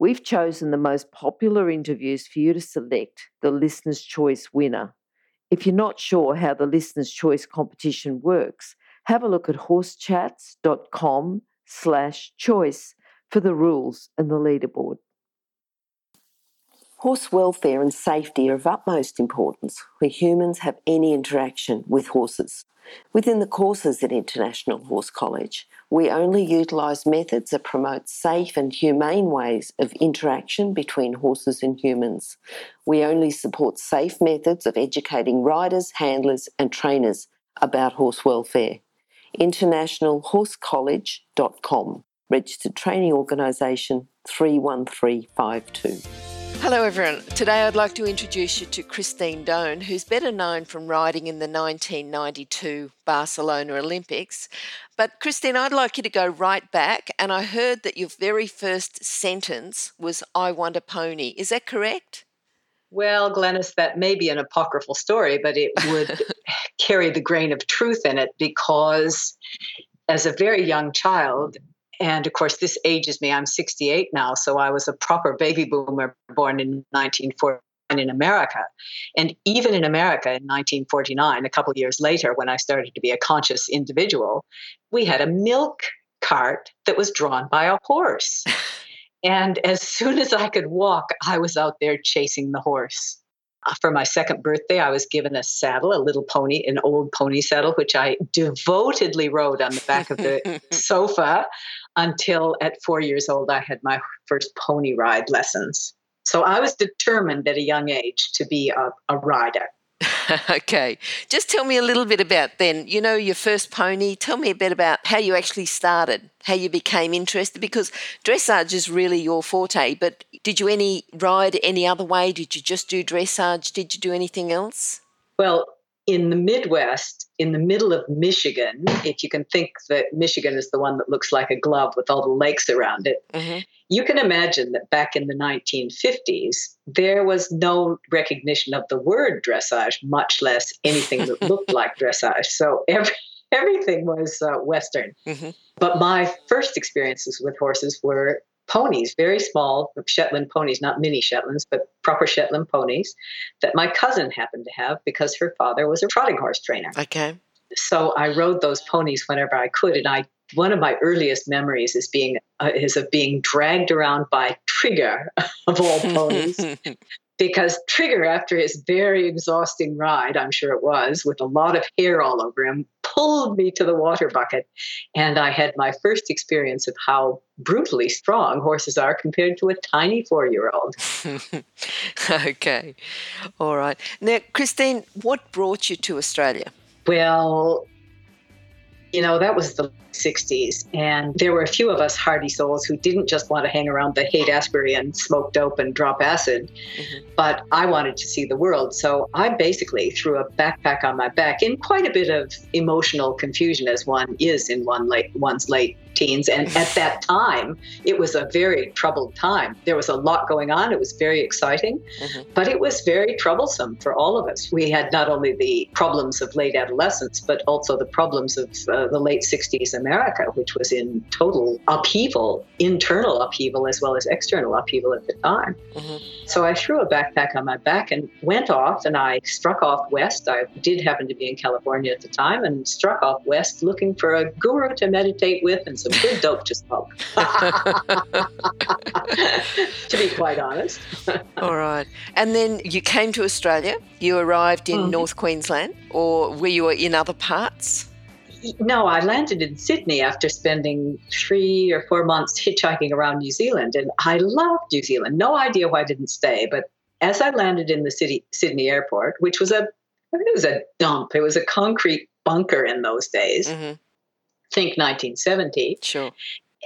We've chosen the most popular interviews for you to select the Listener's Choice winner. If you're not sure how the Listener's Choice competition works, have a look at horsechats.com slash choice for the rules and the leaderboard. Horse welfare and safety are of utmost importance where humans have any interaction with horses. Within the courses at International Horse College, we only utilise methods that promote safe and humane ways of interaction between horses and humans. We only support safe methods of educating riders, handlers, and trainers about horse welfare. InternationalHorseCollege.com, registered training organisation 31352. Hello, everyone. Today I'd like to introduce you to Christine Doan, who's better known from riding in the 1992 Barcelona Olympics. But, Christine, I'd like you to go right back, and I heard that your very first sentence was, I want a pony. Is that correct? Well, Glenys, that may be an apocryphal story, but it would carry the grain of truth in it because as a very young child, and of course, this ages me. I'm 68 now, so I was a proper baby boomer born in 1949 in America. And even in America in 1949, a couple years later, when I started to be a conscious individual, we had a milk cart that was drawn by a horse. and as soon as I could walk, I was out there chasing the horse. Uh, for my second birthday, I was given a saddle, a little pony, an old pony saddle, which I devotedly rode on the back of the sofa until at four years old, I had my first pony ride lessons. So I was determined at a young age to be a, a rider. okay. Just tell me a little bit about then, you know, your first pony. Tell me a bit about how you actually started, how you became interested, because dressage is really your forte. But did you any ride any other way? Did you just do dressage? Did you do anything else? Well, in the Midwest, in the middle of Michigan, if you can think that Michigan is the one that looks like a glove with all the lakes around it, mm-hmm. you can imagine that back in the 1950s, there was no recognition of the word dressage, much less anything that looked like dressage. So every, everything was uh, Western. Mm-hmm. But my first experiences with horses were ponies, very small Shetland ponies, not mini Shetlands, but proper Shetland ponies that my cousin happened to have because her father was a trotting horse trainer. Okay. So I rode those ponies whenever I could, and I one of my earliest memories is being uh, is of being dragged around by Trigger of all ponies because Trigger, after his very exhausting ride, I'm sure it was, with a lot of hair all over him, pulled me to the water bucket. And I had my first experience of how brutally strong horses are compared to a tiny four year old. okay. All right. Now, Christine, what brought you to Australia? Well, you know, that was the 60s. And there were a few of us hardy souls who didn't just want to hang around the Haight Ashbury and smoke dope and drop acid, mm-hmm. but I wanted to see the world. So I basically threw a backpack on my back in quite a bit of emotional confusion, as one is in one late, one's late teens. And at that time, it was a very troubled time. There was a lot going on. It was very exciting, mm-hmm. but it was very troublesome for all of us. We had not only the problems of late adolescence, but also the problems of uh, the late 60s America, which was in total upheaval, internal upheaval as well as external upheaval at the time. Mm-hmm. So I threw a backpack on my back and went off, and I struck off west. I did happen to be in California at the time and struck off west looking for a guru to meditate with and some good dope to smoke. to be quite honest. All right. And then you came to Australia. You arrived in mm-hmm. North Queensland, or were you in other parts? no, I landed in Sydney after spending three or four months hitchhiking around New Zealand, and I loved New Zealand. No idea why I didn't stay, but as I landed in the city Sydney airport, which was a it was a dump. It was a concrete bunker in those days. Mm-hmm. Think 1970. Sure.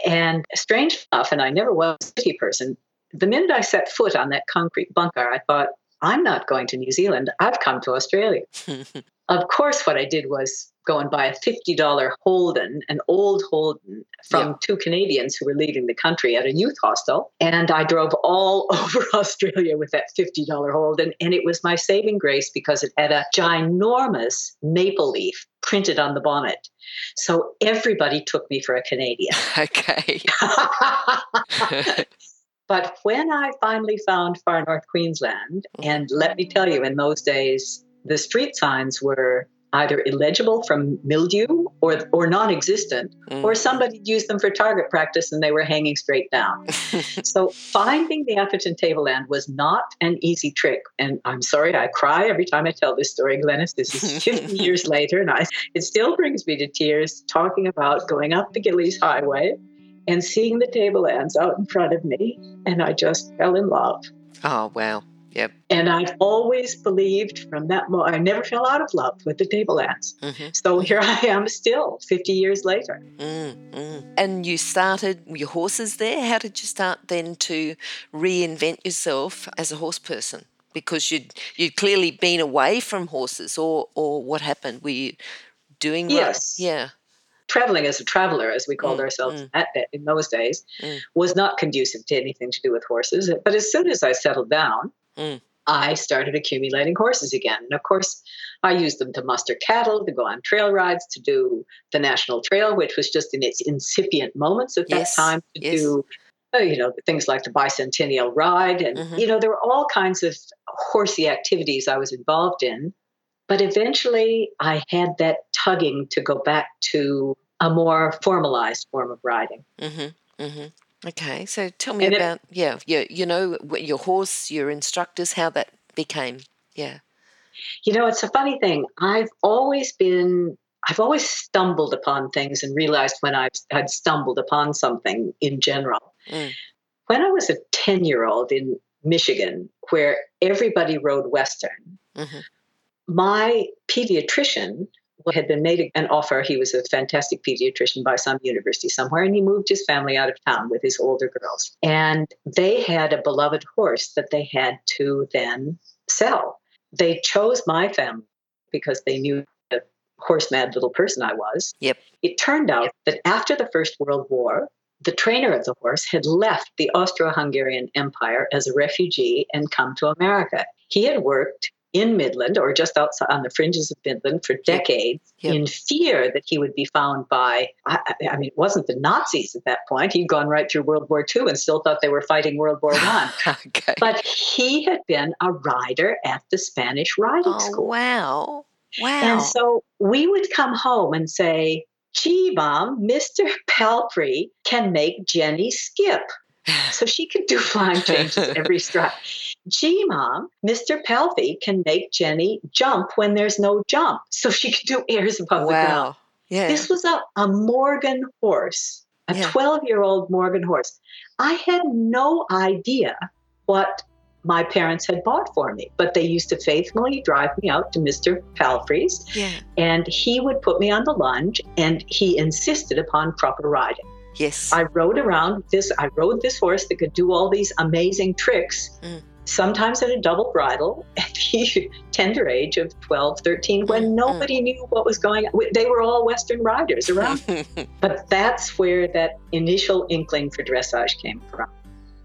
And strange enough, and I never was a city person, the minute I set foot on that concrete bunker, I thought, I'm not going to New Zealand. I've come to Australia. of course, what I did was go and buy a $50 Holden, an old Holden from yeah. two Canadians who were leaving the country at a youth hostel. And I drove all over Australia with that $50 Holden. And it was my saving grace because it had a ginormous maple leaf printed on the bonnet. So everybody took me for a Canadian. Okay. But when I finally found far north Queensland, mm-hmm. and let me tell you, in those days, the street signs were either illegible from mildew or, or non existent, mm-hmm. or somebody used them for target practice and they were hanging straight down. so finding the Atherton tableland was not an easy trick. And I'm sorry, I cry every time I tell this story, Glenys. This is 50 years later, and I, it still brings me to tears talking about going up the Gillies Highway and seeing the tablelands out in front of me, and I just fell in love. Oh, wow. Yep. And I've always believed from that moment, I never fell out of love with the tablelands. Mm-hmm. So here I am still 50 years later. Mm-hmm. And you started your horses there. How did you start then to reinvent yourself as a horse person? Because you'd, you'd clearly been away from horses, or, or what happened? Were you doing Yes. Yeah traveling as a traveler, as we called mm, ourselves mm. at, in those days, mm. was not conducive to anything to do with horses. But as soon as I settled down, mm. I started accumulating horses again. And of course, I used them to muster cattle, to go on trail rides, to do the National Trail, which was just in its incipient moments at yes. that time, to yes. do uh, you know things like the bicentennial ride and mm-hmm. you know there were all kinds of horsey activities i was involved in but eventually i had that tugging to go back to a more formalized form of riding. Mm-hmm, mm-hmm. Okay, so tell me and about it, yeah, yeah, you know, your horse, your instructors, how that became. Yeah. You know, it's a funny thing. I've always been I've always stumbled upon things and realized when I've had stumbled upon something in general. Mm. When I was a 10 year old in Michigan, where everybody rode Western, mm-hmm. my pediatrician had been made an offer. He was a fantastic pediatrician by some university somewhere, and he moved his family out of town with his older girls. And they had a beloved horse that they had to then sell. They chose my family because they knew the horse mad little person I was. Yep. It turned out that after the First World War, the trainer of the horse had left the Austro Hungarian Empire as a refugee and come to America. He had worked in Midland or just outside on the fringes of Midland for decades yep. in fear that he would be found by, I, I, mean, it wasn't the Nazis at that point. He'd gone right through World War II and still thought they were fighting World War One. okay. But he had been a rider at the Spanish riding oh, school. Wow. Wow. And so we would come home and say, gee, mom, Mr. Palfrey can make Jenny skip. So she can do flying changes every stride. Gee, mom, Mr. Palfy can make Jenny jump when there's no jump. So she can do airs above wow. the ground. Yeah. This was a, a Morgan horse, a 12 yeah. year old Morgan horse. I had no idea what my parents had bought for me, but they used to faithfully drive me out to Mr. Palfrey's, yeah. and he would put me on the lunge, and he insisted upon proper riding. Yes. I rode around this, I rode this horse that could do all these amazing tricks, mm. sometimes at a double bridle at the tender age of 12, 13, when mm. nobody mm. knew what was going on. They were all Western riders around. but that's where that initial inkling for dressage came from.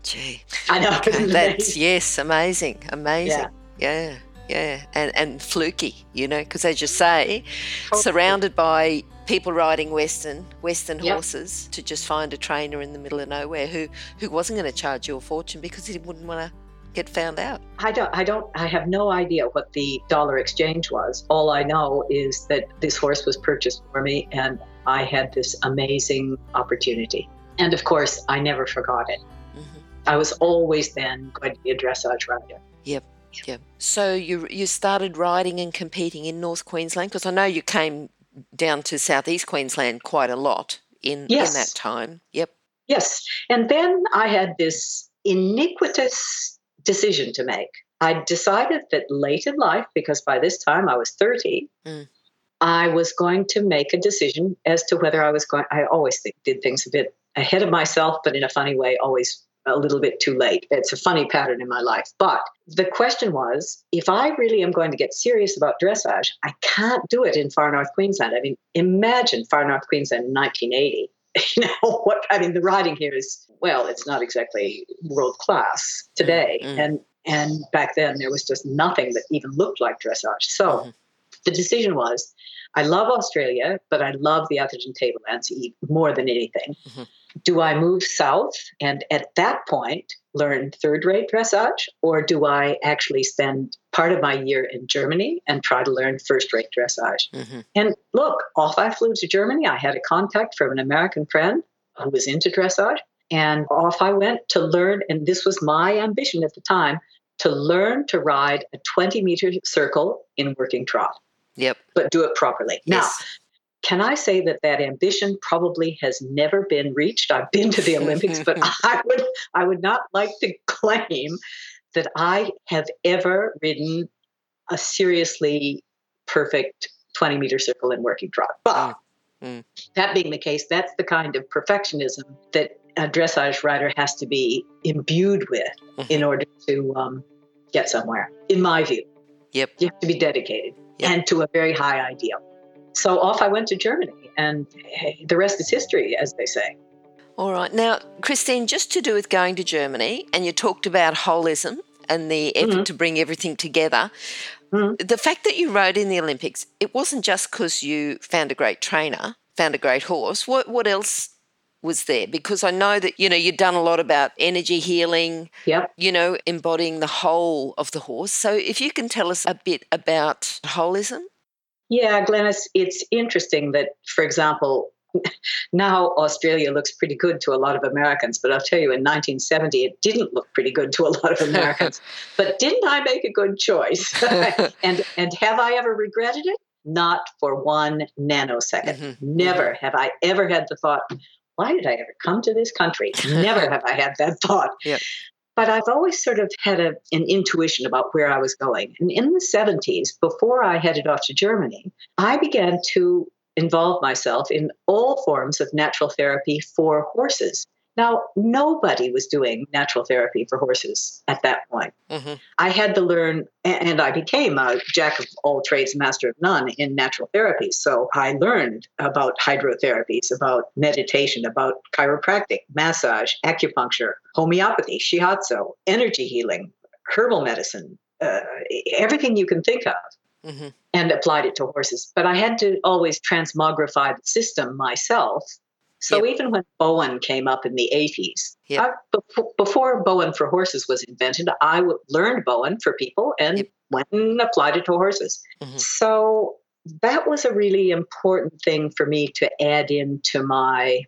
Gee. I know. Okay. That's, yes, amazing. Amazing. Yeah. yeah. Yeah, and and fluky, you know, because as you say, totally. surrounded by people riding Western Western yep. horses to just find a trainer in the middle of nowhere who who wasn't going to charge you a fortune because he wouldn't want to get found out. I don't I don't I have no idea what the dollar exchange was. All I know is that this horse was purchased for me and I had this amazing opportunity. And of course, I never forgot it. Mm-hmm. I was always then going to be a dressage rider. Yep. Yep. So you you started riding and competing in North Queensland because I know you came down to southeast Queensland quite a lot in, yes. in that time. Yep. Yes. And then I had this iniquitous decision to make. I decided that late in life, because by this time I was 30, mm. I was going to make a decision as to whether I was going, I always think, did things a bit ahead of myself, but in a funny way, always a little bit too late. It's a funny pattern in my life. But the question was if I really am going to get serious about dressage, I can't do it in far north Queensland. I mean, imagine far north Queensland in 1980. You know what? I mean, the riding here is well, it's not exactly world class today, mm-hmm. and and back then there was just nothing that even looked like dressage. So mm-hmm. the decision was, I love Australia, but I love the Atherton Tablelands more than anything. Mm-hmm do I move south and at that point learn third rate dressage, or do I actually spend part of my year in Germany and try to learn first rate dressage? Mm-hmm. And look, off I flew to Germany. I had a contact from an American friend who was into dressage, and off I went to learn. And this was my ambition at the time to learn to ride a 20 meter circle in working trot. Yep. But do it properly. Yes. Now, can I say that that ambition probably has never been reached? I've been to the Olympics, but I would I would not like to claim that I have ever ridden a seriously perfect 20 meter circle in working trot. But mm. that being the case, that's the kind of perfectionism that a dressage rider has to be imbued with mm-hmm. in order to um, get somewhere, in my view. Yep. You have to be dedicated yep. and to a very high ideal. So off I went to Germany, and hey, the rest is history, as they say. All right. Now, Christine, just to do with going to Germany, and you talked about holism and the effort mm-hmm. to bring everything together. Mm-hmm. The fact that you rode in the Olympics, it wasn't just because you found a great trainer, found a great horse. What what else was there? Because I know that you know you've done a lot about energy healing. Yep. You know, embodying the whole of the horse. So if you can tell us a bit about holism. Yeah, Glenys, it's interesting that, for example, now Australia looks pretty good to a lot of Americans, but I'll tell you, in 1970, it didn't look pretty good to a lot of Americans. but didn't I make a good choice? and and have I ever regretted it? Not for one nanosecond. Mm-hmm. Never have I ever had the thought, why did I ever come to this country? Never have I had that thought. Yep. But I've always sort of had a, an intuition about where I was going. And in the 70s, before I headed off to Germany, I began to involve myself in all forms of natural therapy for horses. Now, nobody was doing natural therapy for horses at that point. Mm-hmm. I had to learn, and I became a jack of all trades, master of none in natural therapy. So I learned about hydrotherapies, about meditation, about chiropractic, massage, acupuncture, homeopathy, shiatsu, energy healing, herbal medicine, uh, everything you can think of. Mm-hmm. And applied it to horses. But I had to always transmogrify the system myself so yep. even when Bowen came up in the 80s, yep. I, before, before Bowen for horses was invented, I learned Bowen for people and yep. went and applied it to horses. Mm-hmm. So that was a really important thing for me to add into my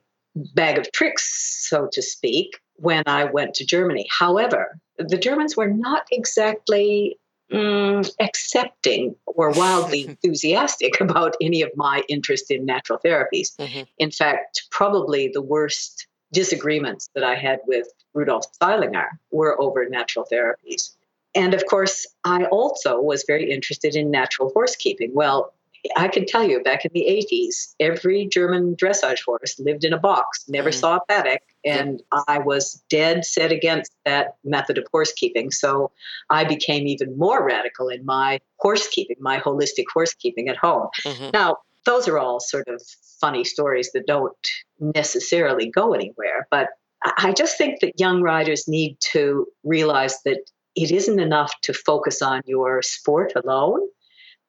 bag of tricks, so to speak, when I went to Germany. However, the Germans were not exactly mm, accepting or wildly enthusiastic about any of my interest in natural therapies. Mm-hmm. In fact, probably the worst disagreements that I had with Rudolf Zeilinger were over natural therapies. And of course, I also was very interested in natural horse keeping. Well, I can tell you, back in the 80s, every German dressage horse lived in a box, never mm. saw a paddock, and I was dead set against that method of horse keeping. So I became even more radical in my horse keeping, my holistic horse keeping at home. Mm-hmm. Now, those are all sort of funny stories that don't necessarily go anywhere, but I just think that young riders need to realize that it isn't enough to focus on your sport alone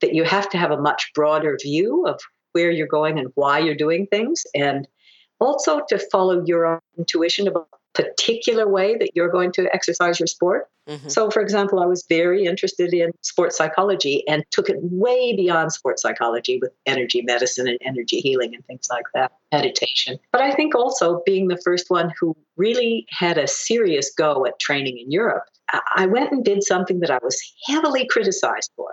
that you have to have a much broader view of where you're going and why you're doing things, and also to follow your intuition about a particular way that you're going to exercise your sport. Mm-hmm. So, for example, I was very interested in sports psychology and took it way beyond sports psychology with energy medicine and energy healing and things like that, meditation. But I think also being the first one who really had a serious go at training in Europe, I went and did something that I was heavily criticized for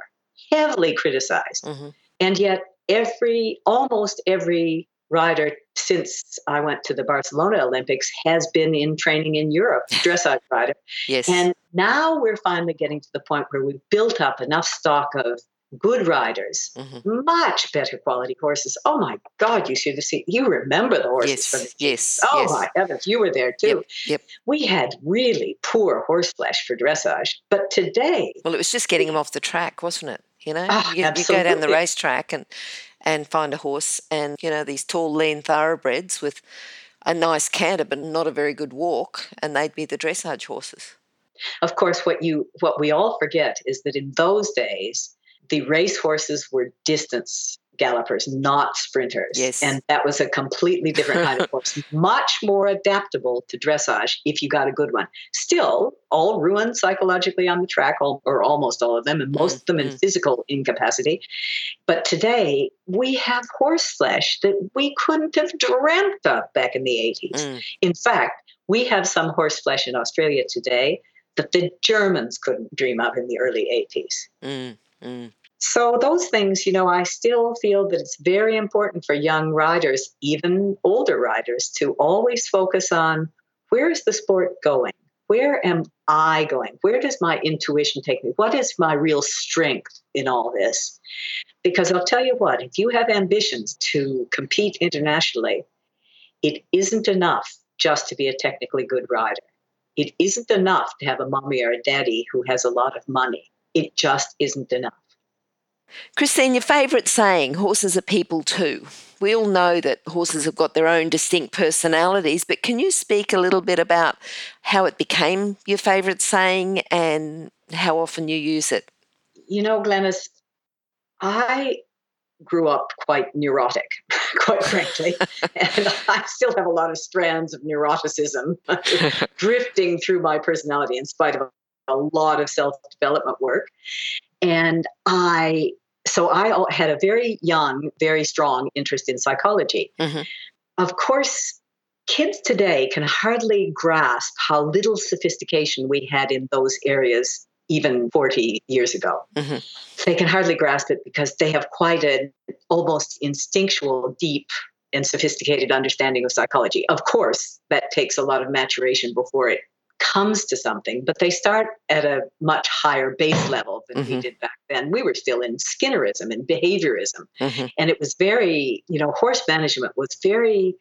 heavily criticized. Mm-hmm. And yet, every, almost every rider since I went to the Barcelona Olympics has been in training in Europe, dressage rider. Yes. And now we're finally getting to the point where we've built up enough stock of good riders, Mhm. much better quality horses. Oh my God, you should have seen. You remember the horses Yes, from the yes, Oh yes. my heavens, you were there too. yep. We had really poor horse flesh for dressage, but today, Well, it was just getting them off the track, wasn't it? You know, Ah, you, you go down the racetrack and and find a horse, and you know these tall, lean thoroughbreds with a nice canter but not a very good walk, and they'd be the dressage horses. of course, what you what we all forget is that in those days, the race horses were distance gallopers, not sprinters. Yes. And that was a completely different kind of horse, much more adaptable to dressage if you got a good one. Still, all ruined psychologically on the track, all, or almost all of them, and most of them in Mhm. physical incapacity. But today, we have horse flesh that we couldn't have dreamt of back in the 80s. Mm. In fact, we have some horse flesh in Australia today that the Germans couldn't dream of in the early 80s. Mm. Mm. So, those things, you know, I still feel that it's very important for young riders, even older riders, to always focus on where is the sport going? Where am I going? Where does my intuition take me? What is my real strength in all this? Because I'll tell you what, if you have ambitions to compete internationally, it isn't enough just to be a technically good rider. It isn't enough to have a mommy or a daddy who has a lot of money. It just isn't enough. Christine, your favourite saying, horses are people too. We all know that horses have got their own distinct personalities, but can you speak a little bit about how it became your favourite saying and how often you use it? You know, Glenys, I grew up quite neurotic, quite frankly, and I still have a lot of strands of neuroticism drifting through my personality in spite of a lot of self development work. And I, so I had a very young, very strong interest in psychology. Mhm. Of course, kids today can hardly grasp how little sophistication we had in those areas even 40 years ago. Mhm. They can hardly grasp it because they have quite an almost instinctual, deep, and sophisticated understanding of psychology. Of course, that takes a lot of maturation before it comes to something, but they start at a much higher base level than we Mhm. did back then. We were still in Skinnerism and behaviorism. Mhm. And it was very, you know, horse management was very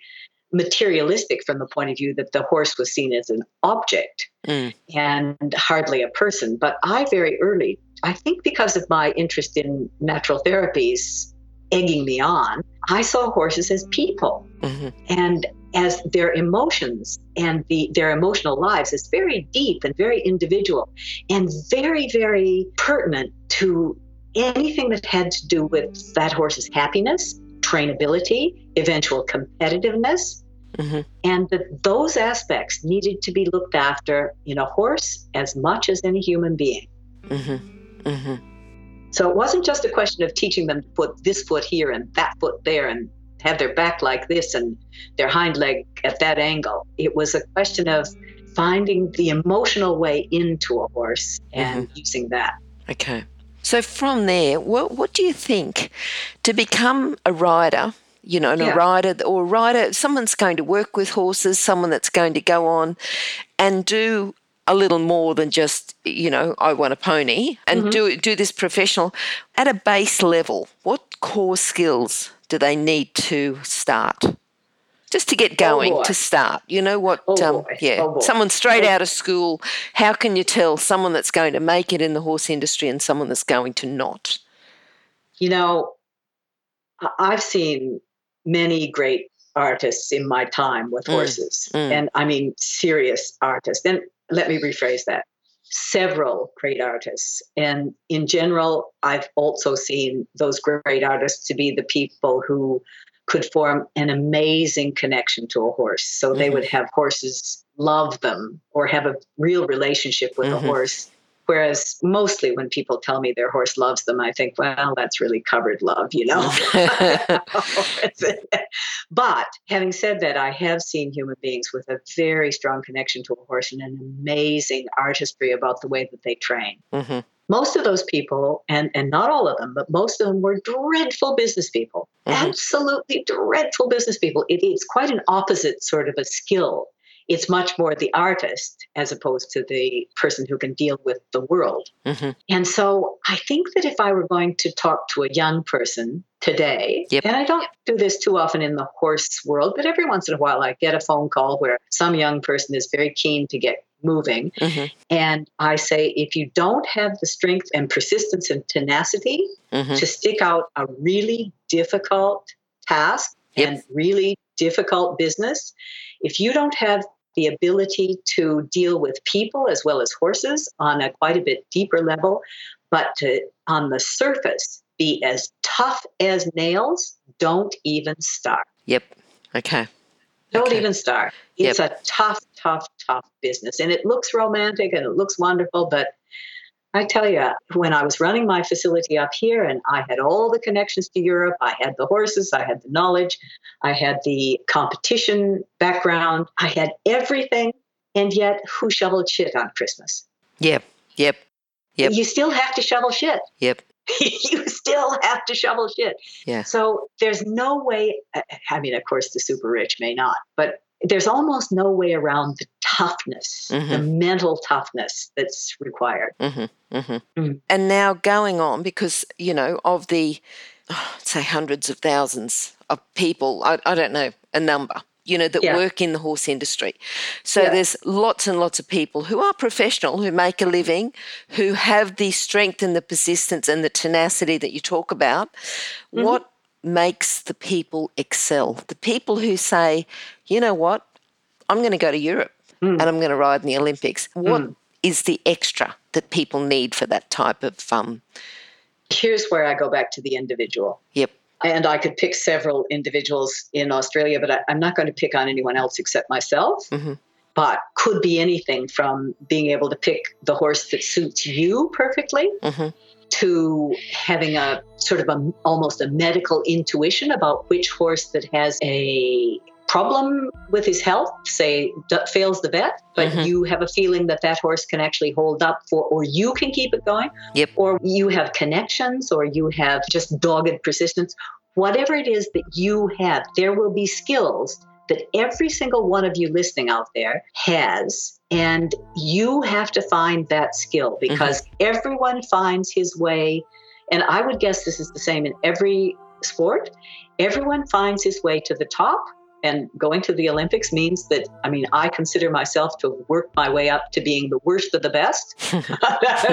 materialistic from the point of view that the horse was seen as an object Mm. and hardly a person. But I very early, I think because of my interest in natural therapies egging me on, I saw horses as people Mhm. and as their emotions and the, their emotional lives is very deep and very individual and very, very pertinent to anything that had to do with that horse's happiness, trainability, eventual competitiveness, Mhm. and that those aspects needed to be looked after in a horse as much as in a human being. Mhm. Mhm. So it wasn't just a question of teaching them to put this foot here and that foot there and have their back like this and their hind leg at that angle. It was a question of finding the emotional way into a horse and mm-hmm. using that. Okay. So from there, what what do you think to become a rider? You know, and Yeah. a rider or a rider, someone's going to work with horses, someone that's going to go on and do a little more than just you know I want a pony and mm-hmm. do do this professional at a base level. What core skills do they need to start? Just to get going, boy. to start. You know what? Oh, um, yeah, Oh, someone straight Oh. out of school. How can you tell someone that's going to make it in the horse industry and someone that's going to not? You know, I've seen many great artists in my time with Mm, horses, mm. and I mean serious artists. And let me rephrase that several great artists. And in general, I've also seen those great artists to be the people who could form an amazing connection to a horse. So they Mhm. would have horses love them or have a real relationship with Mhm. a horse. Whereas mostly when people tell me their horse loves them, I think, well, that's really covered love, you know? but having said that, I have seen human beings with a very strong connection to a horse and an amazing artistry about the way that they train. hmm Most of those people, and, and not all of them, but most of them were dreadful business people. Mhm. Absolutely dreadful business people. It, it's quite an opposite sort of a skill it's much more the artist as opposed to the person who can deal with the world. Mm-hmm. And so I think that if I were going to talk to a young person today, Yep. and I don't do this too often in the horse world, but every once in a while I get a phone call where some young person is very keen to get moving. Mm-hmm. And I say, if you don't have the strength and persistence and tenacity Mm-hmm. to stick out a really difficult task Yep. and really difficult business, if you don't have the ability to deal with people as well as horses on a quite a bit deeper level, but to on the surface be as tough as nails, don't even start. Yep. Okay. Don't Okay. even start. It's a tough, tough, tough business. And it looks romantic and it looks wonderful, but I tell you, when I was running my facility up here and I had all the connections to Europe, I had the horses, I had the knowledge, I had the competition background, I had everything. And yet, who shoveled shit on Christmas? Yep. Yep. Yep. You still have to shovel shit. Yep. you still have to shovel shit. Yeah. So there's no way, I mean, of course, the super rich may not, but there's almost no way around the toughness, the Mhm. mental toughness that's required. Mm-hmm, mm-hmm. Mm. And now going on, because, you know, of the, oh, say, hundreds of thousands of people, I, I don't know, a number, you know, that Yeah. work in the horse industry. So Yeah. there's lots and lots of people who are professional, who make a living, who have the strength and the persistence and the tenacity that you talk about. Mm-hmm. What makes the people excel? The people who say, you know what, I'm going to go to Europe Mm. and I'm going to ride in the Olympics. What is the extra that people need for that type of um Here's where I go back to the individual. yep And I could pick several individuals in Australia, but I, I'm not going to pick on anyone else except myself. Mhm. But could be anything from being able to pick the horse that suits you perfectly Mhm. to having a sort of a almost a medical intuition about which horse that has a problem with his health say d- fails the vet but Mhm. you have a feeling that that horse can actually hold up for or you can keep it going Yep. or you have connections or you have just dogged persistence whatever it is that you have there will be skills that every single one of you listening out there has and you have to find that skill because everyone finds his way and i would guess this is the same in every sport everyone finds his way to the top and going to the olympics means that i mean i consider myself to have worked my way up to being the worst of the best.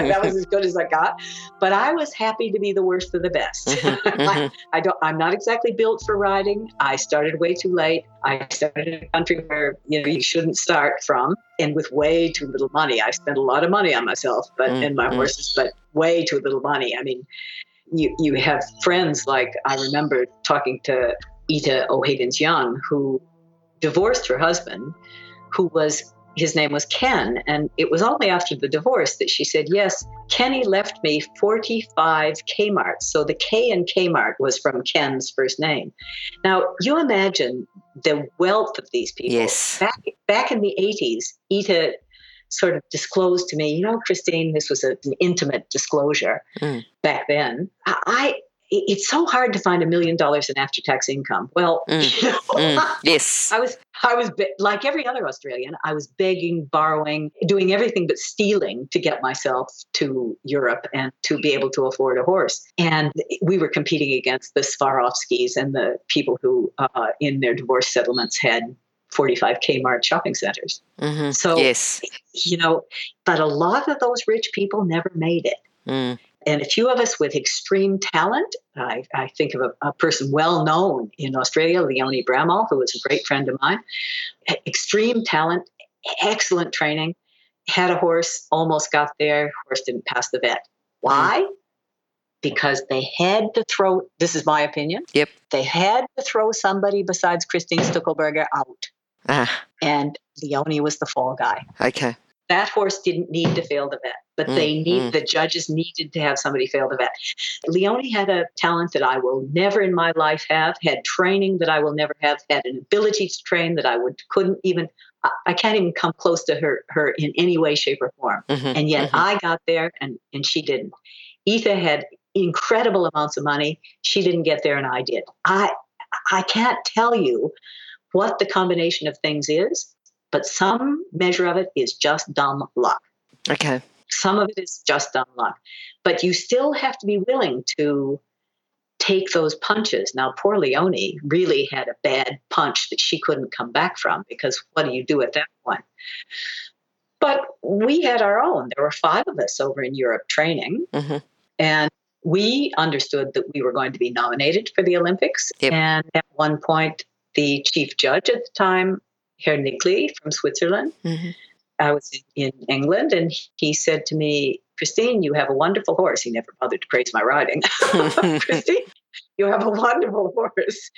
That was as good as i got. But i was happy to be the worst of the best. Mhm, I, mhm. I don't i'm not exactly built for riding. I started way too late. I started in a country where you know you shouldn't start from. And with way too little money i spent a lot of money on myself but Mm, and my mm. horses but way too little money. I mean you you have friends like i remember talking to ita o'higgins young who divorced her husband who was his name was Ken. And it was only after the divorce that she said, Yes, Kenny left me 45 Kmarts. So the K in Kmart was from Ken's first name. Now, you imagine the wealth of these people. Yes. Back, back in the 80s, Ita sort of disclosed to me, you know, Christine, this was a, an intimate disclosure Mm. back then. I, I it's so hard to find a million dollars in after-tax income. Well, Mm, you know, Mm, yes I was, I was be- like every other Australian. I was begging, borrowing, doing everything but stealing to get myself to Europe and to be able to afford a horse. And we were competing against the Swarovskis and the people who, uh, in their divorce settlements, had 45 Kmart shopping centers. hmm So, yes you know, but a lot of those rich people never made it Mm, and a few of us with extreme talent. I, I think of a, a person well known in Australia, Leonie Bramall, who was a great friend of mine. Extreme talent, excellent training, had a horse, almost got there, horse didn't pass the vet. Why? Because they had to throw, this is my opinion, Yep. they had to throw somebody besides Christine Stuckelberger out. ah, And Leonie was the fall guy okay that horse didn't need to fail the vet, but Mm, they need mm. the judges needed to have somebody fail the vet. Leonie had a talent that I will never in my life have, had training that I will never have, had an ability to train that I would couldn't even I, I can't even come close to her her in any way, shape, or form. Mhm, And yet mhm. I got there and and she didn't. Ita had incredible amounts of money. She didn't get there and I did. I I can't tell you what the combination of things is, but some measure of it is just dumb luck. Okay. Some of it is just dumb luck. But you still have to be willing to take those punches. Now, poor Leonie really had a bad punch that she couldn't come back from because what do you do at that point? But we had our own. There were five of us over in Europe training. Mhm. And we understood that we were going to be nominated for the Olympics. Yep. And at one point, the chief judge at the time, Herr Niggli from Switzerland, hmm I was in, in England, and he said to me, Christine, you have a wonderful horse. He never bothered to praise my riding. Christine, you have a wonderful horse.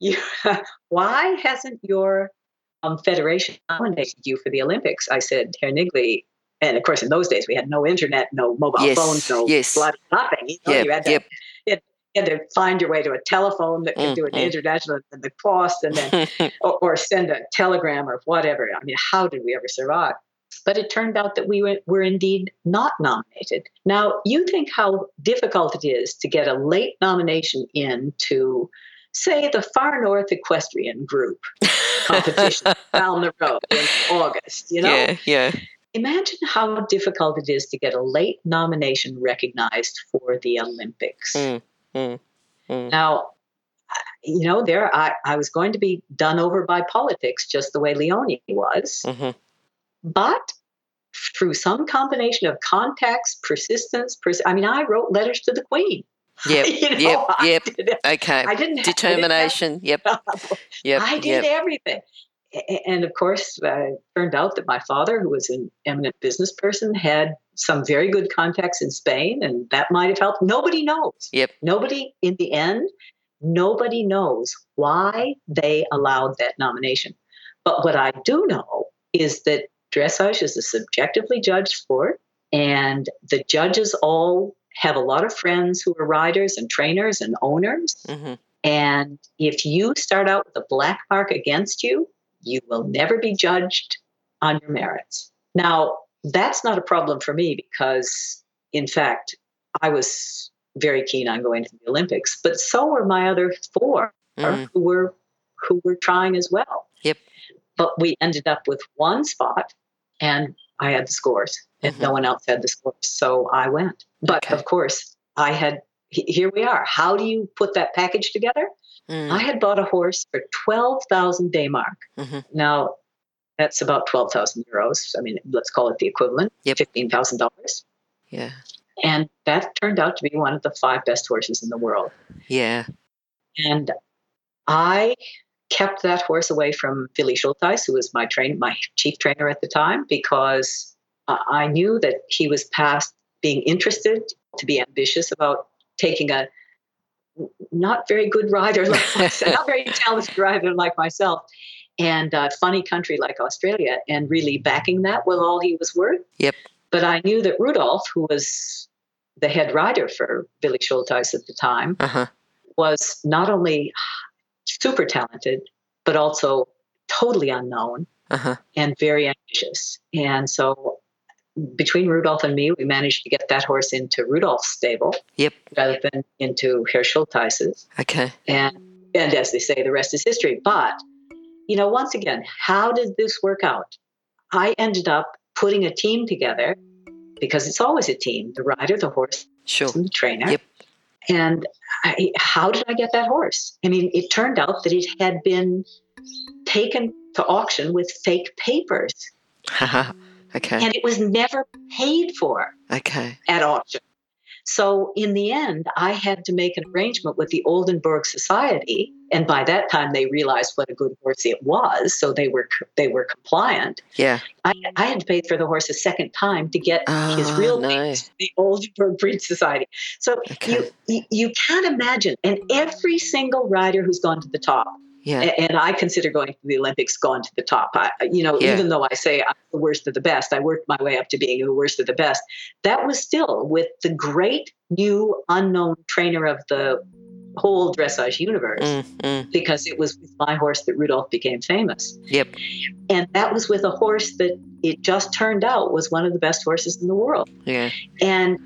You, why hasn't your um, federation nominated you for the Olympics? I said, Herr Niggli, and of course, in those days, we had no internet, no mobile Yes, phones, no yes. bloody nothing. You, know, Yep, you, had to, yep. Had to find your way to a telephone that could do an Mhm. international and the cost, and then or, or send a telegram or whatever. I mean, how did we ever survive? But it turned out that we were, were indeed not nominated. Now, you think how difficult it is to get a late nomination into, say, the Far North Equestrian Group competition down the road in August, you know? Yeah, yeah. Imagine how difficult it is to get a late nomination recognized for the Olympics. Mm, mm, mm. Now, you know, there I, I was going to be done over by politics just the way Leonie was, Mhm. but through some combination of contacts, persistence, pers- I mean, I wrote letters to the Queen. Yep, You know, yep, I yep. Okay. I didn't Determination. Yep, yep, I did yep. everything. And of course, uh, it turned out that my father, who was an eminent business person, had some very good contacts in Spain, and that might have helped. Nobody knows. Yep. Nobody, in the end, nobody knows why they allowed that nomination. But what I do know is that dressage is a subjectively judged sport, and the judges all have a lot of friends who are riders and trainers and owners. Mhm. And if you start out with a black mark against you, you will never be judged on your merits. Now, that's not a problem for me because, in fact, I was very keen on going to the Olympics, but so were my other 4 Mm. who were who were trying as well. Yep. But we ended up with one spot, and I had the scores, and no one else had the scores, so I went. But Okay. of course, I had. Here we are. How do you put that package together? Mm. I had bought a horse for 12,000 D-Mark. Mhm. Now, that's about 12,000 euros. I mean, let's call it the equivalent, Yep. $15,000. Yeah, And that turned out to be one of the five best horses in the world. yeah. And I kept that horse away from Philly Schultheis, who was my train, my chief trainer at the time, because uh, I knew that he was past being interested, to be ambitious about taking a not very good rider like myself, not very talented rider like myself, and a funny country like Australia, and really backing that with all he was worth. Yep. But I knew that Rudolph, who was the head rider for Billy Schultheis at the time, Uh huh. was not only super talented, but also totally unknown Uh huh. and very ambitious. And so between Rudolph and me, we managed to get that horse into Rudolph's stable Yep. rather than into Herr Schultheis's. Okay. And, and as they say, the rest is history. But, you know, once again, how did this work out? I ended up putting a team together because it's always a team the rider, the horse, Sure. and the trainer. Yep. And I, how did I get that horse? I mean, it turned out that it had been taken to auction with fake papers, okay. and it was never paid for Okay. at auction. So in the end, I had to make an arrangement with the Oldenburg Society, and by that time they realized what a good horse it was, so they were they were compliant. Yeah. I, I had to pay for the horse a second time to get his Oh, real no. name to the Oldenburg Breed Society. So Okay. you, you you can't imagine, and every single rider who's gone to the top, Yeah. and I consider going to the Olympics gone to the top. I, you know, Yeah. even though I say I'm the worst of the best, I worked my way up to being the worst of the best. That was still with the great new unknown trainer of the whole dressage universe. Mm, mm. Because it was with my horse that Rudolph became famous. Yep. And that was with a horse that it just turned out was one of the best horses in the world. Yeah. And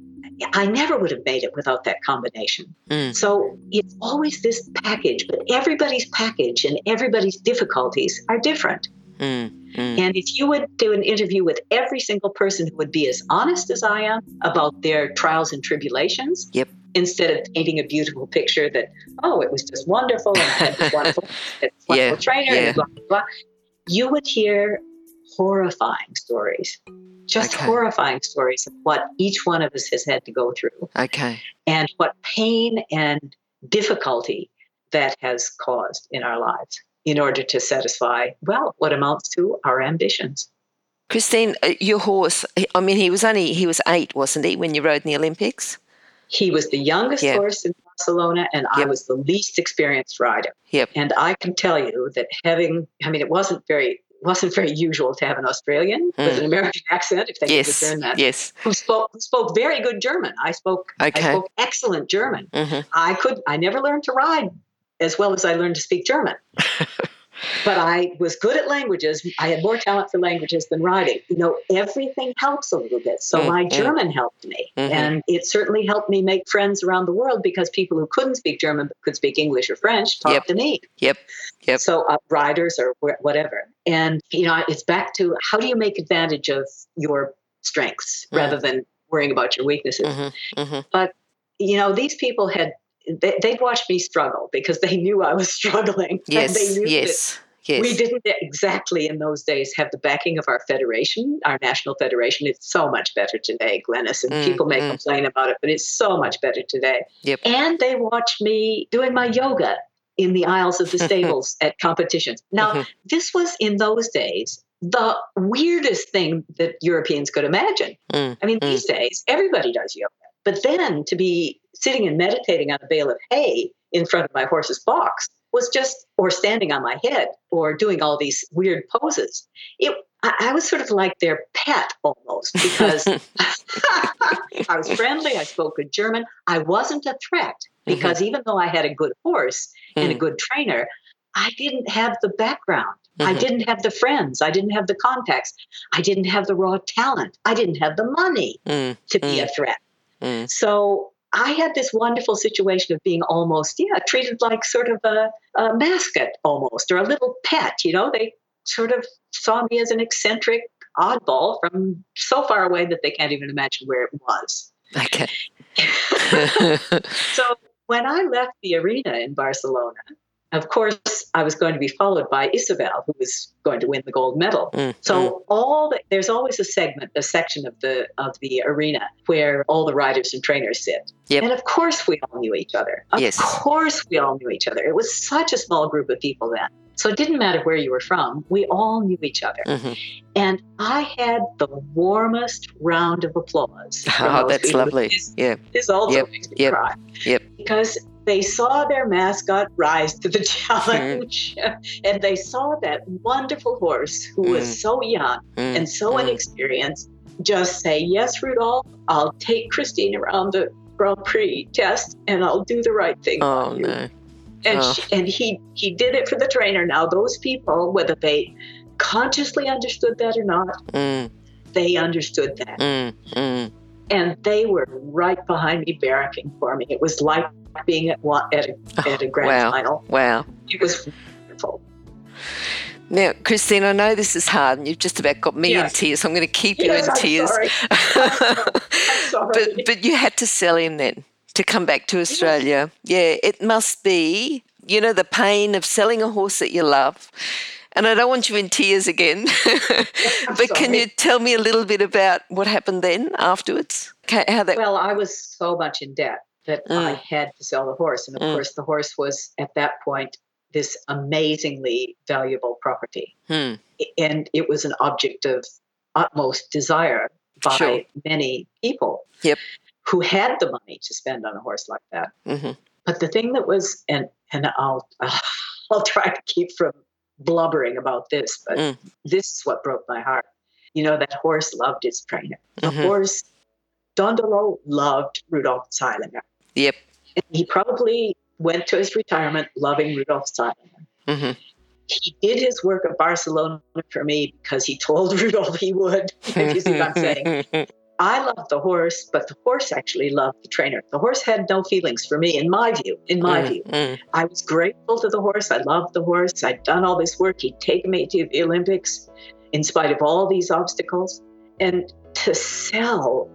I never would have made it without that combination. Mm. So it's always this package, but everybody's package and everybody's difficulties are different. Mm. Mm. And if you would do an interview with every single person who would be as honest as I am about their trials and tribulations, Yep. instead of painting a beautiful picture that, oh, it was just wonderful and I had this wonderful, this wonderful Yeah, trainer, yeah. and blah, blah, blah, you would hear horrifying stories, just Okay. horrifying stories of what each one of us has had to go through Okay. and what pain and difficulty that has caused in our lives in order to satisfy, well, what amounts to our ambitions. Christine, uh, your horse, I mean, he was only, he was eight, wasn't he, when you rode in the Olympics? He was the youngest Yeah. horse in Barcelona, and I was the least experienced rider. Yep. And I can tell you that having, I mean, it wasn't very wasn't very usual to have an Australian with Mm. an American accent, if they Yes. could discern that, Yes. who spoke who spoke very good German. I spoke Okay. I spoke excellent German. hmm I could I never learned to ride as well as I learned to speak German. but I was good at languages. I had more talent for languages than writing. You know, everything helps a little bit. So Mm, my mm. German helped me. Mhm. And it certainly helped me make friends around the world because people who couldn't speak German but could speak English or French talked Yep. to me. Yep. Yep. So uh, riders or wh- whatever. And, you know, it's back to how do you make advantage of your strengths Mm. rather than worrying about your weaknesses? hmm hmm you know, these people had they, they'd watched me struggle because they knew I was struggling. and Yes. they knew Yes. Yes. We didn't exactly in those days have the backing of our federation, our national federation. It's so much better today, Glenys, and Mm, people may mm. complain about it, but it's so much better today. Yep. And they watched me doing my yoga in the aisles of the stables at competitions. Now, Mhm. this was in those days the weirdest thing that Europeans could imagine. Mm, I mean, mm. these days, everybody does yoga. But then to be sitting and meditating on a bale of hay in front of my horse's box was just, or standing on my head, or doing all these weird poses. It, I, I was sort of like their pet almost because I was friendly. I spoke good German. I wasn't a threat because even though I had a good horse and a Mm. good trainer, I didn't have the background. I Mhm. didn't have the friends. I didn't have the contacts. I didn't have the raw talent. I didn't have the money Mm, to be a threat. Mm. So I had this wonderful situation of being almost, yeah, treated like sort of a, a mascot almost, or a little pet. You know, they sort of saw me as an eccentric oddball from so far away that they can't even imagine where it was. Okay. So when I left the arena in Barcelona, of course, I was going to be followed by Isabel, who was going to win the gold medal. Mm, So all the, there's always a segment, a section of the of the arena where all the riders and trainers sit. Yep. And of course, we all knew each other. Of Yes. course, we all knew each other. It was such a small group of people then. So it didn't matter where you were from. We all knew each other. mhm. And I had the warmest round of applause. Oh, that's lovely. This, Yeah. this also Yep, makes me yep, cry. yep. Because they saw their mascot rise to the challenge and they saw that wonderful horse who Mm. was so young Mm, and so mm. inexperienced just say, Yes, Rudolf, I'll take Christine around the Grand Prix test and I'll do the right thing. Oh by you." no. And, Oh. she, and he, he did it for the trainer. Now, those people, whether they consciously understood that or not, Mm, they understood that. mm, mm. And they were right behind me, barracking for me. It was like being at, one, at, a, at a grand wow. final. Wow. It was wonderful. Now, Christine, I know this is hard, and you've just about got me in tears. So I'm going to keep you Yes, in I'm tears. sorry. I'm sorry. but but you had to sell him then to come back to Australia. Yeah, it must be. You know the pain of selling a horse that you love. And I don't want you in tears again. but can you tell me a little bit about what happened then afterwards? Okay, How that Well, I was so much in debt that I Mm. had to sell the horse. And of Mm. course, the horse was at that point this amazingly valuable property. Hmm. And it was an object of utmost desire by Sure. many people Yep. who had the money to spend on a horse like that. hmm But the thing that was, and, and I'll, I'll try to keep from blubbering about this, but Mm. this is what broke my heart. You know, that horse loved its trainer. The Mhm. horse, Dondolo loved Rudolf Zeilinger. Yep. And he probably went to his retirement loving Rudolf Zeilinger. hmm He did his work at Barcelona for me because he told Rudolf he would. if you see what I'm saying. I loved the horse, but the horse actually loved the trainer. The horse had no feelings for me, in my view. In my Mm, view, mm, I was grateful to the horse. I loved the horse. I'd done all this work. He'd taken me to the Olympics in spite of all these obstacles. And to sell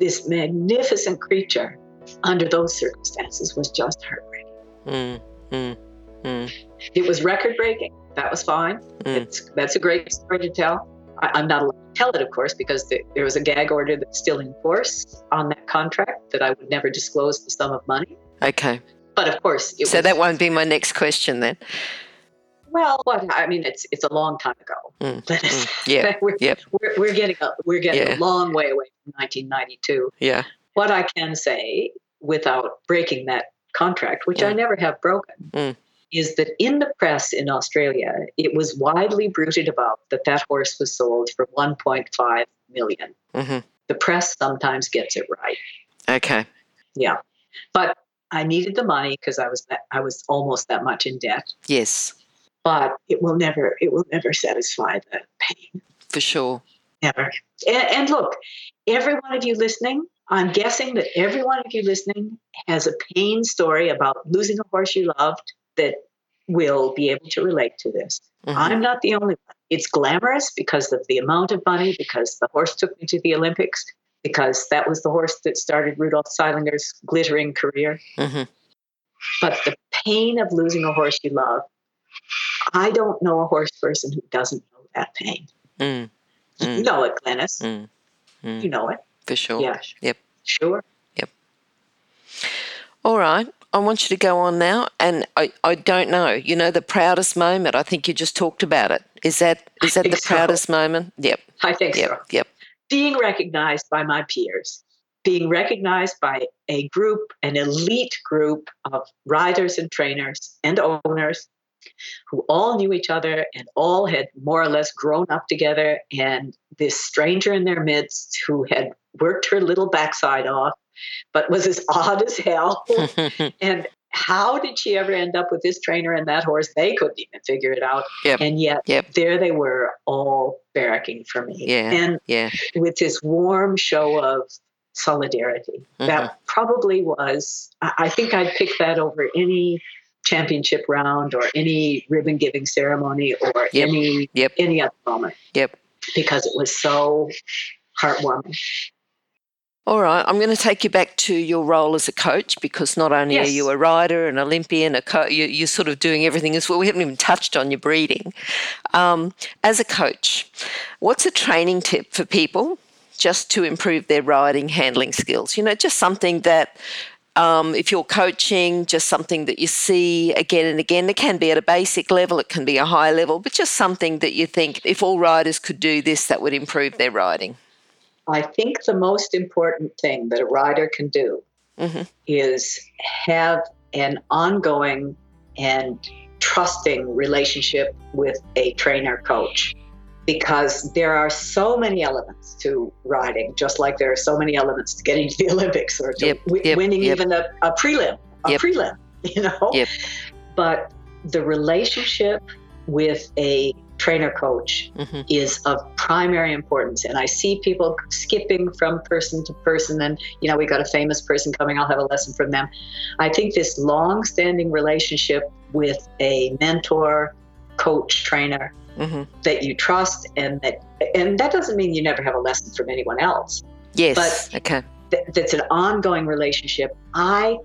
this magnificent creature under those circumstances was just heartbreaking. Mm, mm, mm. It was record breaking. That was fine. Mm. It's, that's a great story to tell. I, am not allowed to tell it, of course, because the, there was a gag order that's still in force on that contract that I would never disclose the sum of money. Okay. But of course, so was, that won't be my next question then. Well, I mean, it's it's a long time ago. Mm, mm, yeah, we're, yep. we're, we're getting a, we're getting Yeah. a long way away from 1992. Yeah. What I can say without breaking that contract, which I Mm. never have broken, Mm. is that in the press in Australia, it was widely bruited about that that horse was sold for 1.5 million. hmm The press sometimes gets it right. Okay. Yeah, but I needed the money because I was that, I was almost that much in debt. Yes, But it will never it will never satisfy the pain. for sure. Never. And, and look, every one of you listening, I'm guessing that every one of you listening has a pain story about losing a horse you loved that will be able to relate to this. Mhm. I'm not the only one. It's glamorous because of the amount of money, because the horse took me to the Olympics, because that was the horse that started Rudolf Zeilinger's glittering career. Mhm. But the pain of losing a horse you love, I don't know a horse person who doesn't know that pain. Mm, You Mm. know it, Glenys. mm, mm, You know it. For sure. Yeah. Yep. Sure. Yep. All right. I want you to go on now, and I, I don't know. You know the proudest moment. I think you just talked about it. Is that is that the so. proudest moment? Yep. I think Yep. so. Yep. Being recognized by my peers, being recognized by a group, an elite group of riders and trainers and owners who all knew each other and all had more or less grown up together, and this stranger in their midst who had worked her little backside off, but was as odd as hell. and how did she ever end up with this trainer and that horse? They couldn't even figure it out. Yep. And yet, Yep. there they were, all barracking for me. Yeah. And yeah. with this warm show of solidarity. Mhm. That probably was, I think I'd pick that over any championship round or any ribbon giving ceremony or Yep. any Yep. any other moment Yep. because it was so heartwarming. All right, I'm going to take you back to your role as a coach because not only are you a rider, an Olympian, a co- you, you're sort of doing everything as well. We haven't even touched on your breeding. Um, as a coach, what's a training tip for people just to improve their riding handling skills? You know, just something that um, if you're coaching, just something that you see again and again. It can be at a basic level, it can be a high level, but just something that you think if all riders could do this, that would improve their riding. I think the most important thing that a rider can do Mhm. is have an ongoing and trusting relationship with a trainer coach because there are so many elements to riding, just like there are so many elements to getting to the Olympics or to Yep, wi- yep, winning yep. even a, a prelim, a prelim, you know? But the relationship with a trainer coach Mhm. is of primary importance. And I see people skipping from person to person. And, you know, we got a famous person coming, I'll have a lesson from them. I think this long standing relationship with a mentor, coach, trainer hmm that you trust and that, and that doesn't mean you never have a lesson from anyone else. Yes. okay. That, that's an ongoing relationship. I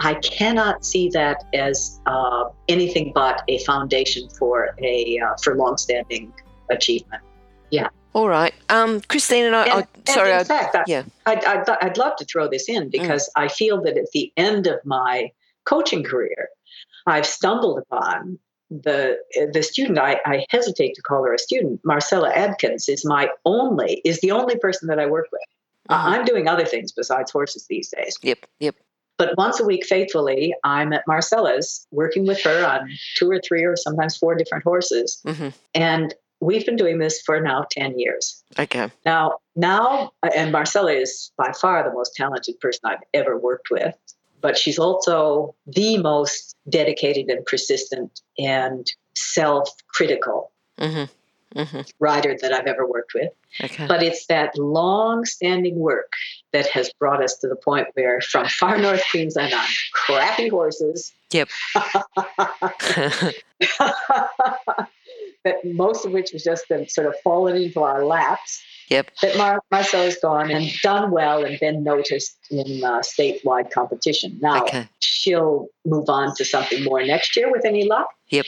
I cannot see that as uh, anything but a foundation for a uh, for longstanding achievement. Yeah. All right. Um, Christine and I. And, I and sorry. in I, fact, I, yeah. Mm. I'd, I'd, I'd love to throw this in because I feel that at the end of my coaching career, I've stumbled upon the the student. I, I hesitate to call her a student. Marcella Adkins is my only is the only person that I work with. Mhm. I'm doing other things besides horses these days. Yep. Yep. But once a week, faithfully, I'm at Marcella's working with her on two or three or sometimes four different horses. hmm And we've been doing this for now 10 years. Okay. Now, now, and Marcella is by far the most talented person I've ever worked with, but she's also the most dedicated and persistent and self critical hmm hmm rider that I've ever worked with. Okay. But it's that long standing work that has brought us to the point where, from far north Queensland on crappy horses, Yep. that most of which has just been sort of fallen into our laps. Yep. That Mar- Marcel has gone and done well and been noticed in uh, statewide competition. Now Okay. she'll move on to something more next year with any luck. Yep.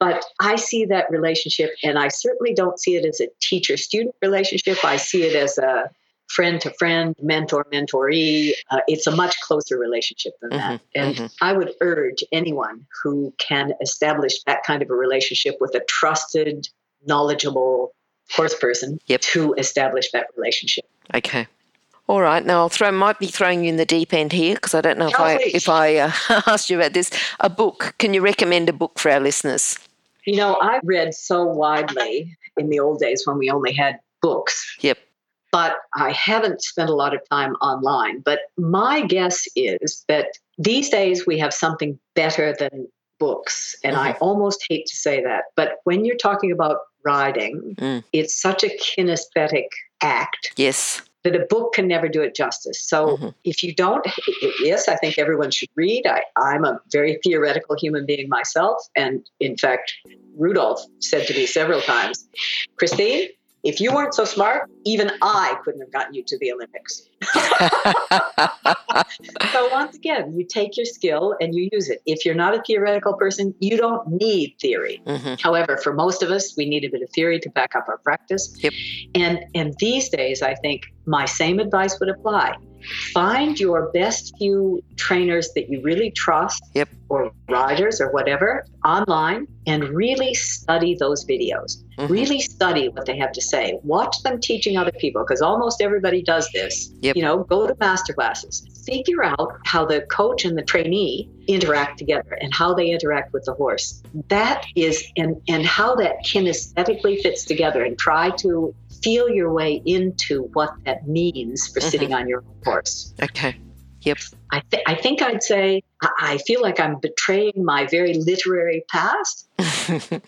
But I see that relationship, and I certainly don't see it as a teacher student relationship. I see it as a friend to friend, mentor mentoree. Uh, it's a much closer relationship than that. And mhm. I would urge anyone who can establish that kind of a relationship with a trusted, knowledgeable horse person Yep. to establish that relationship. Okay. All right. Now I'll throw might be throwing you in the deep end here because I don't know if Oh, I please. if I uh, asked you about this. A book. Can you recommend a book for our listeners? You know, I read so widely in the old days when we only had books. Yep. But I haven't spent a lot of time online. But my guess is that these days we have something better than books. And I almost hate to say that. But when you're talking about riding, Mm. it's such a kinesthetic act Yes. that a book can never do it justice. So Mhm. if you don't, yes, I think everyone should read. I, I'm a very theoretical human being myself. And in fact, Rudolf said to me several times, Christine, if you weren't so smart, even I couldn't have gotten you to the Olympics. So once again, you take your skill and you use it. If you're not a theoretical person, you don't need theory. hmm However, for most of us, we need a bit of theory to back up our practice. Yep. And and these days, I think my same advice would apply. Find your best few trainers that you really trust, Yep. or riders or whatever, online, and really study those videos. Mhm. Really study what they have to say. Watch them teaching other people, because almost everybody does this. Yep. You know, go to master classes. Figure out how the coach and the trainee interact together and how they interact with the horse. That is and and how that kinesthetically fits together and try to feel your way into what that means for mm-hmm. sitting on your own horse. Okay. Yep. I, th- I think I'd say I-, I feel like I'm betraying my very literary past,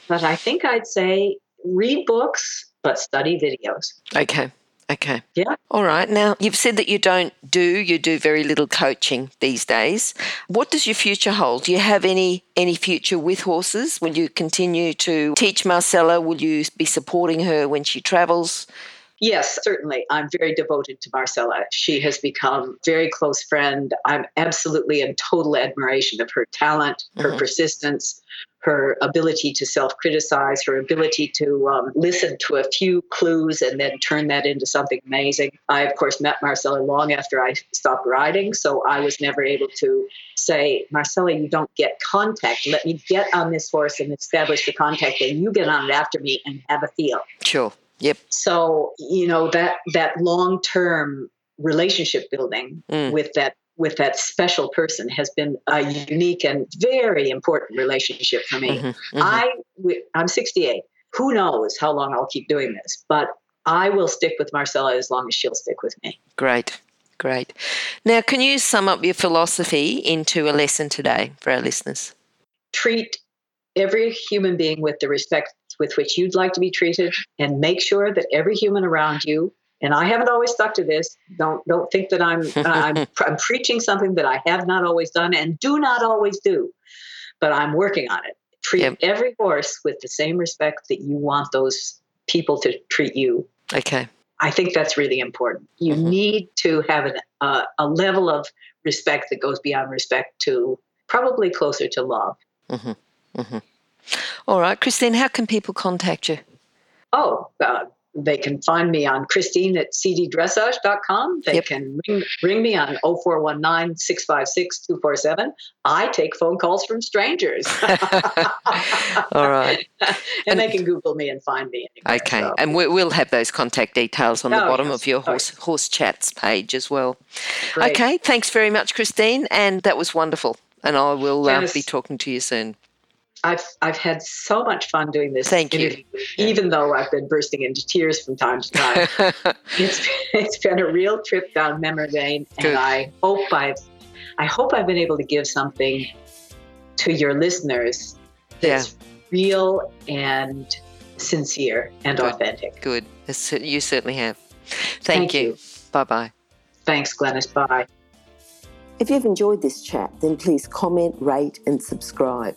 but I think I'd say read books but study videos. okay. Okay. Yeah. All right. Now, you've said that you don't do, you do very little coaching these days. What does your future hold? Do you have any any future with horses? Will you continue to teach Marcella? Will you be supporting her when she travels? Yes, certainly. I'm very devoted to Marcella. She has become a very close friend. I'm absolutely in total admiration of her talent, her Mhm. persistence, her ability to self criticize, her ability to um, listen to a few clues and then turn that into something amazing. I, of course, met Marcella long after I stopped riding, so I was never able to say, Marcella, you don't get contact. Let me get on this horse and establish the contact, and you get on it after me and have a feel Sure. Yep. so you know that that long term relationship building Mm. with that with that special person has been a unique and very important relationship for me Mhm, mhm. i i'm 68 who knows how long i'll keep doing this but i will stick with marcella as long as she'll stick with me Great. Great. Now, can you sum up your philosophy into a lesson today for our listeners? treat every human being with the respect with which you'd like to be treated and make sure that every human around you and I haven't always stuck to this. Don't don't think that I'm I'm, I'm preaching something that I have not always done and do not always do, but I'm working on it. Treat Yep. every horse with the same respect that you want those people to treat you. Okay. I think that's really important. You Mhm. need to have an, uh, a level of respect that goes beyond respect to probably closer to love. All right. Christine, how can people contact you? Oh, uh, they can find me on Christine at cddressage.com. They Yep. can ring, ring me on 0419 656 247. I take phone calls from strangers. All right. and they can Google me and find me. Anywhere, Okay. so. And we, we'll have those contact details on the Oh, bottom yes. of your Oh, horse, horse chats page as well. Great. Okay. Thanks very much, Christine. And that was wonderful. And I will uh, be talking to you soon. I've, I've had so much fun doing this. Thank you. interview, Even though I've been bursting into tears from time to time. it's it's been a real trip down memory lane, and I hope I've I hope I've been able to give something to your listeners that's real and sincere and Good. authentic. Good. You certainly have. Thank, Thank you. you. Bye bye. Thanks, Glenys. Bye. If you've enjoyed this chat, then please comment, rate, and subscribe.